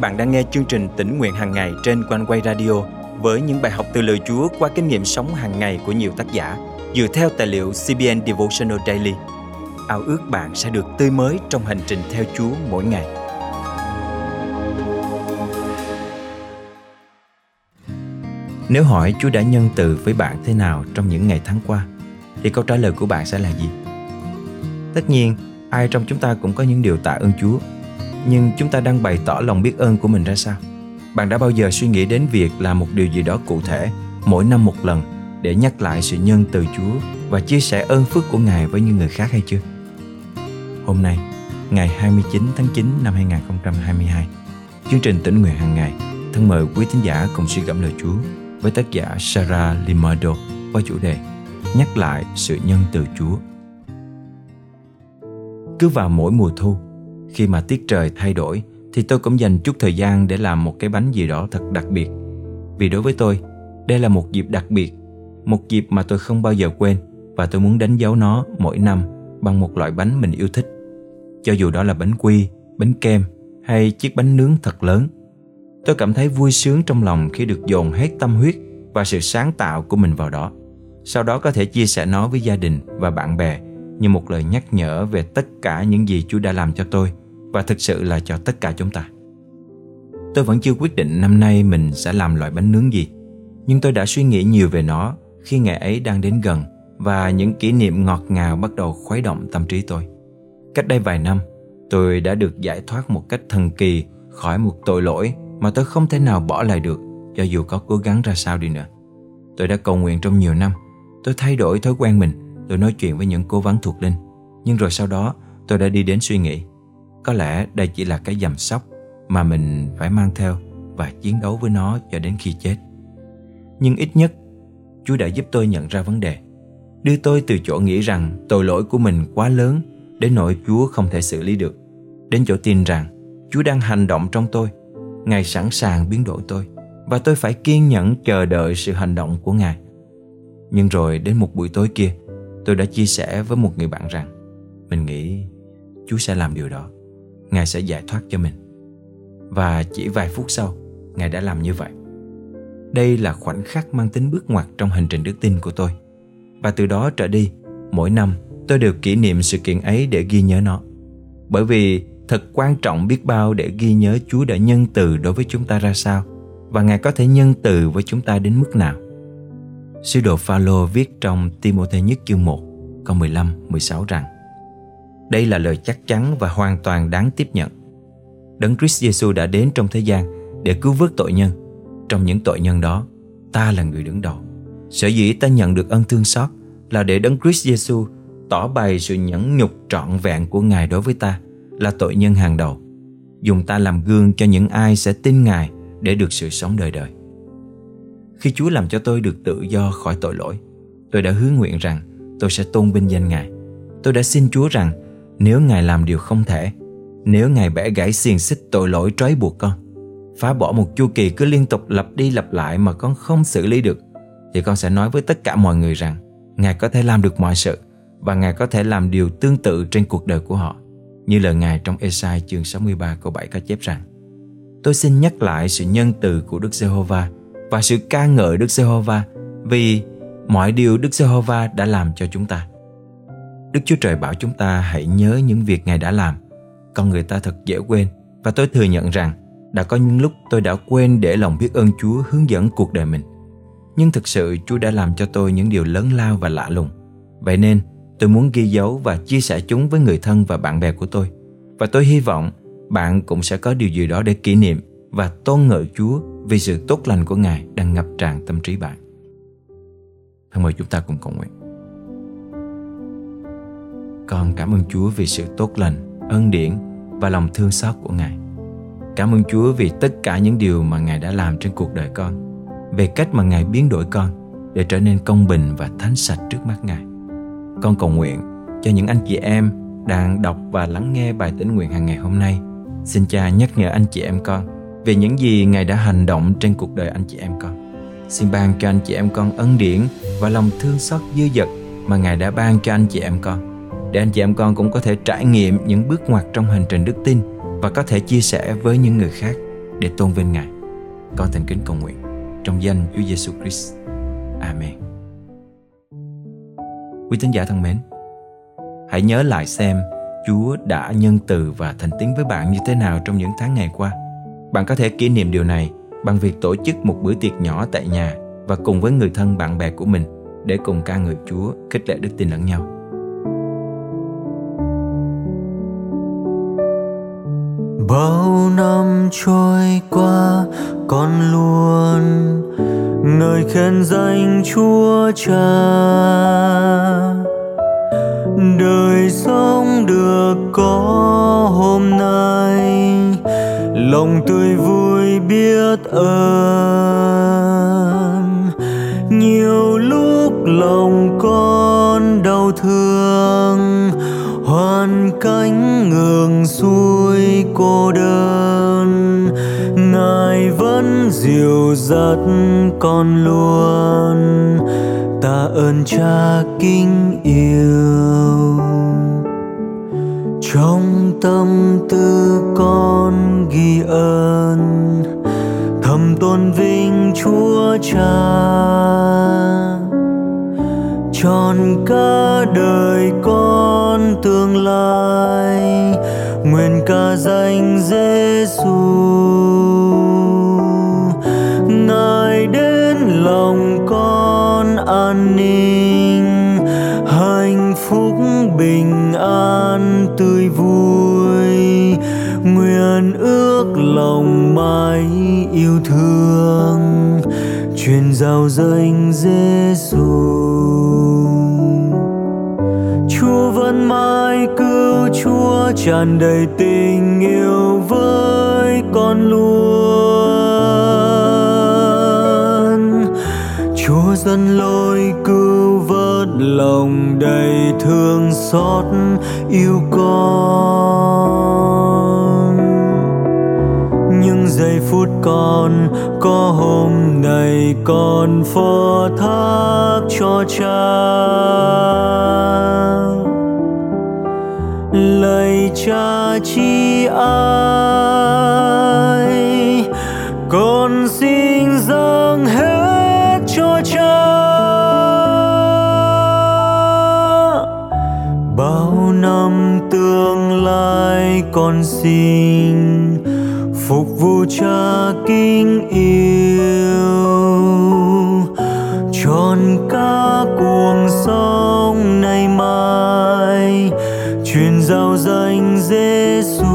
bạn đang nghe chương trình tỉnh nguyện hàng ngày trên quanh quay radio với những bài học từ lời Chúa qua kinh nghiệm sống hàng ngày của nhiều tác giả dựa theo tài liệu CBN Devotional Daily. Ao ước bạn sẽ được tươi mới trong hành trình theo Chúa mỗi ngày. Nếu hỏi Chúa đã nhân từ với bạn thế nào trong những ngày tháng qua, thì câu trả lời của bạn sẽ là gì? Tất nhiên, ai trong chúng ta cũng có những điều tạ ơn Chúa nhưng chúng ta đang bày tỏ lòng biết ơn của mình ra sao bạn đã bao giờ suy nghĩ đến việc làm một điều gì đó cụ thể mỗi năm một lần để nhắc lại sự nhân từ Chúa và chia sẻ ơn phước của Ngài với những người khác hay chưa? Hôm nay, ngày 29 tháng 9 năm 2022, chương trình tỉnh nguyện hàng ngày thân mời quý thính giả cùng suy gẫm lời Chúa với tác giả Sarah Limardo qua chủ đề Nhắc lại sự nhân từ Chúa. Cứ vào mỗi mùa thu, khi mà tiết trời thay đổi thì tôi cũng dành chút thời gian để làm một cái bánh gì đó thật đặc biệt. Vì đối với tôi, đây là một dịp đặc biệt, một dịp mà tôi không bao giờ quên và tôi muốn đánh dấu nó mỗi năm bằng một loại bánh mình yêu thích. Cho dù đó là bánh quy, bánh kem hay chiếc bánh nướng thật lớn. Tôi cảm thấy vui sướng trong lòng khi được dồn hết tâm huyết và sự sáng tạo của mình vào đó. Sau đó có thể chia sẻ nó với gia đình và bạn bè như một lời nhắc nhở về tất cả những gì Chúa đã làm cho tôi và thực sự là cho tất cả chúng ta. Tôi vẫn chưa quyết định năm nay mình sẽ làm loại bánh nướng gì, nhưng tôi đã suy nghĩ nhiều về nó khi ngày ấy đang đến gần và những kỷ niệm ngọt ngào bắt đầu khuấy động tâm trí tôi. Cách đây vài năm, tôi đã được giải thoát một cách thần kỳ khỏi một tội lỗi mà tôi không thể nào bỏ lại được cho dù có cố gắng ra sao đi nữa. Tôi đã cầu nguyện trong nhiều năm, tôi thay đổi thói quen mình tôi nói chuyện với những cố vấn thuộc linh nhưng rồi sau đó tôi đã đi đến suy nghĩ có lẽ đây chỉ là cái dầm sóc mà mình phải mang theo và chiến đấu với nó cho đến khi chết. Nhưng ít nhất, chúa đã giúp tôi nhận ra vấn đề. Đưa tôi từ chỗ nghĩ rằng tội lỗi của mình quá lớn đến nỗi chúa không thể xử lý được. Đến chỗ tin rằng chúa đang hành động trong tôi. Ngài sẵn sàng biến đổi tôi và tôi phải kiên nhẫn chờ đợi sự hành động của ngài. Nhưng rồi đến một buổi tối kia, tôi đã chia sẻ với một người bạn rằng, mình nghĩ Chúa sẽ làm điều đó. Ngài sẽ giải thoát cho mình. Và chỉ vài phút sau, Ngài đã làm như vậy. Đây là khoảnh khắc mang tính bước ngoặt trong hành trình đức tin của tôi. Và từ đó trở đi, mỗi năm tôi đều kỷ niệm sự kiện ấy để ghi nhớ nó. Bởi vì thật quan trọng biết bao để ghi nhớ Chúa đã nhân từ đối với chúng ta ra sao và Ngài có thể nhân từ với chúng ta đến mức nào. Sứ đồ Phaolô viết trong Timôthê nhất chương 1, câu 15, 16 rằng đây là lời chắc chắn và hoàn toàn đáng tiếp nhận. Đấng Christ Jesus đã đến trong thế gian để cứu vớt tội nhân. Trong những tội nhân đó, ta là người đứng đầu. Sở dĩ ta nhận được ân thương xót là để Đấng Christ Jesus tỏ bày sự nhẫn nhục trọn vẹn của Ngài đối với ta là tội nhân hàng đầu. Dùng ta làm gương cho những ai sẽ tin Ngài để được sự sống đời đời. Khi Chúa làm cho tôi được tự do khỏi tội lỗi, tôi đã hứa nguyện rằng tôi sẽ tôn vinh danh Ngài. Tôi đã xin Chúa rằng nếu Ngài làm điều không thể, nếu Ngài bẻ gãy xiềng xích tội lỗi trói buộc con, phá bỏ một chu kỳ cứ liên tục lặp đi lặp lại mà con không xử lý được, thì con sẽ nói với tất cả mọi người rằng Ngài có thể làm được mọi sự và Ngài có thể làm điều tương tự trên cuộc đời của họ. Như lời Ngài trong Esai chương 63 câu 7 có chép rằng Tôi xin nhắc lại sự nhân từ của Đức Giê-hô-va và sự ca ngợi Đức Giê-hô-va vì mọi điều Đức Giê-hô-va đã làm cho chúng ta. Đức Chúa Trời bảo chúng ta hãy nhớ những việc Ngài đã làm. Con người ta thật dễ quên và tôi thừa nhận rằng đã có những lúc tôi đã quên để lòng biết ơn Chúa hướng dẫn cuộc đời mình. Nhưng thực sự Chúa đã làm cho tôi những điều lớn lao và lạ lùng. Vậy nên, tôi muốn ghi dấu và chia sẻ chúng với người thân và bạn bè của tôi. Và tôi hy vọng bạn cũng sẽ có điều gì đó để kỷ niệm và tôn ngợi Chúa vì sự tốt lành của Ngài đang ngập tràn tâm trí bạn. Thân mời chúng ta cùng cầu nguyện. Con cảm ơn Chúa vì sự tốt lành, ân điển và lòng thương xót của Ngài. Cảm ơn Chúa vì tất cả những điều mà Ngài đã làm trên cuộc đời con, về cách mà Ngài biến đổi con để trở nên công bình và thánh sạch trước mắt Ngài. Con cầu nguyện cho những anh chị em đang đọc và lắng nghe bài tĩnh nguyện hàng ngày hôm nay. Xin cha nhắc nhở anh chị em con về những gì Ngài đã hành động trên cuộc đời anh chị em con. Xin ban cho anh chị em con ân điển và lòng thương xót dư dật mà Ngài đã ban cho anh chị em con. Để anh chị em con cũng có thể trải nghiệm những bước ngoặt trong hành trình đức tin và có thể chia sẻ với những người khác. để tôn vinh Ngài. Con thành kính cầu nguyện trong danh Chúa Giêsu Christ. Amen. Quý tín giả thân mến, hãy nhớ lại xem Chúa đã nhân từ và thành tín với bạn như thế nào trong những tháng ngày qua. Bạn có thể kỷ niệm điều này bằng việc tổ chức một bữa tiệc nhỏ tại nhà và cùng với người thân bạn bè của mình để cùng ca ngợi Chúa, khích lệ đức tin lẫn nhau. Bao năm trôi qua, con luôn ngợi khen danh chúa cha. Đời sống được có hôm nay, lòng tươi vui biết ơn. Nhiều lúc lòng con đau thương, hoàn cảnh dắt con luôn. Ta ơn cha kính yêu. Trong tâm tư con ghi ơn. Thầm tôn vinh chúa cha. Tròn cả đời lòng mãi yêu thương. Truyền giao danh Giêsu Chúa vẫn mãi cứu, Chúa tràn đầy tình yêu với con luôn. Chúa dẫn lối cứu vớt lòng đầy thương xót yêu con giây phút con, có hôm nay con phó thác cho cha. Lời cha chi ai, con xin dâng hết cho cha. Bao năm tương lai con xin phục vụ cha kính yêu tròn cả cuộc sống này mai truyền giao danh Giêsu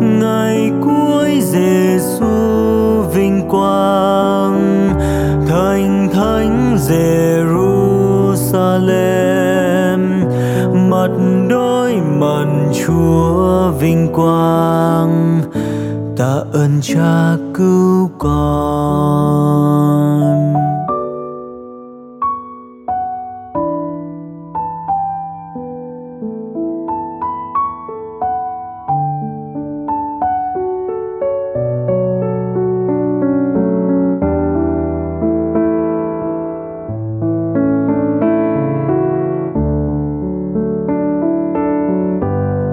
ngày cuối Giêsu vinh quang, thành thánh Giêsu. Ơn Cha cứu con.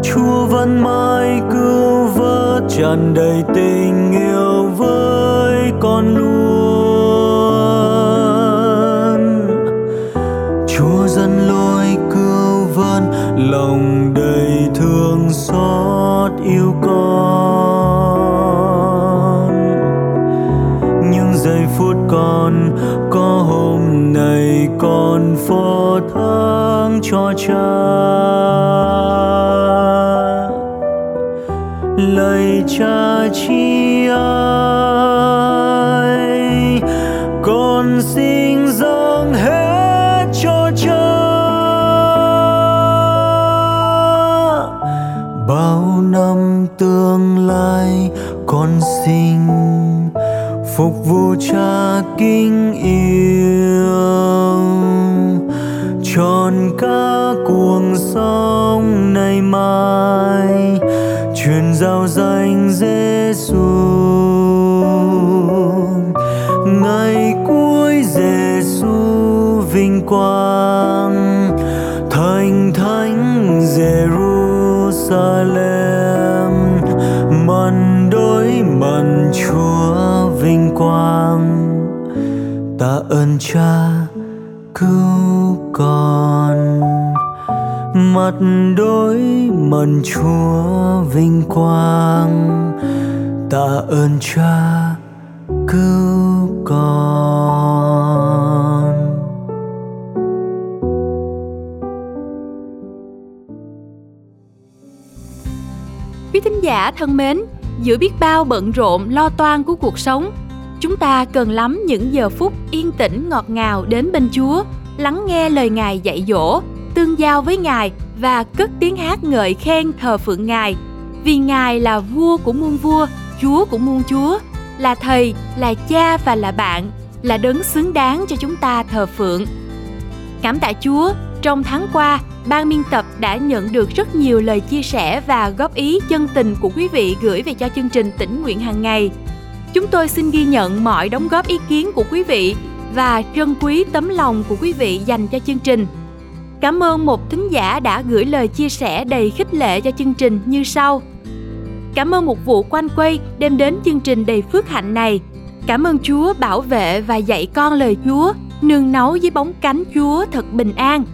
Chúa vẫn mãi cứu vớt tràn đầy tình cha chi ai con xin dâng hết cho cha bao năm tương lai, con xin phục vụ cha kính yêu. Tròn cả cuồng sống nay mai truyền giao danh Giêsu ngày cuối Giêsu vinh quang. Thành thánh Jerusalem Chúa vinh quang. Ta ơn Cha cứu con. Mặt đối mần Chúa vinh quang tạ ơn Cha cứu con. Quý thính giả thân mến, giữa biết bao bận rộn lo toan của cuộc sống, chúng ta cần lắm những giờ phút yên tĩnh ngọt ngào đến bên Chúa, lắng nghe lời Ngài dạy dỗ, tương giao với Ngài và cất tiếng hát ngợi khen thờ phượng Ngài. Vì Ngài là vua của muôn vua, Chúa của muôn chúa, là thầy, là cha và là bạn, là đấng xứng đáng cho chúng ta thờ phượng. Cảm tạ Chúa, trong tháng qua, ban biên tập đã nhận được rất nhiều lời chia sẻ và góp ý chân tình của quý vị gửi về cho chương trình tỉnh nguyện hàng ngày. Chúng tôi xin ghi nhận mọi đóng góp ý kiến của quý vị và trân quý tấm lòng của quý vị dành cho chương trình. Cảm ơn một thính giả đã gửi lời chia sẻ đầy khích lệ cho chương trình như sau. Cảm ơn một vụ quanh quay đem đến chương trình đầy phước hạnh này. Cảm ơn Chúa bảo vệ và dạy con lời Chúa, nương náu dưới bóng cánh Chúa thật bình an.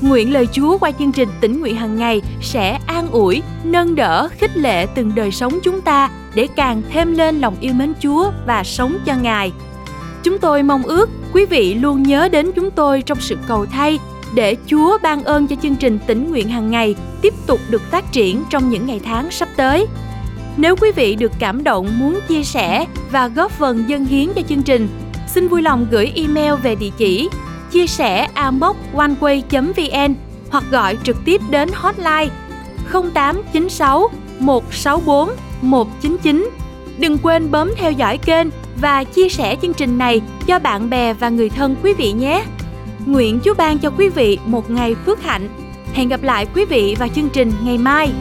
Nguyện lời Chúa qua chương trình tỉnh nguyện hàng ngày sẽ an ủi, nâng đỡ, khích lệ từng đời sống chúng ta để càng thêm lên lòng yêu mến Chúa và sống cho Ngài. Chúng tôi mong ước quý vị luôn nhớ đến chúng tôi trong sự cầu thay để Chúa ban ơn cho chương trình tỉnh nguyện hàng ngày tiếp tục được phát triển trong những ngày tháng sắp tới. Nếu quý vị được cảm động muốn chia sẻ và góp phần dân hiến cho chương trình, xin vui lòng gửi email về địa chỉ chia sẻ amoconeway.vn hoặc gọi trực tiếp đến hotline 0896 164 199. Đừng quên bấm theo dõi kênh và chia sẻ chương trình này cho bạn bè và người thân quý vị nhé. Nguyện Chúa ban cho quý vị một ngày phước hạnh. Hẹn gặp lại quý vị vào chương trình ngày mai.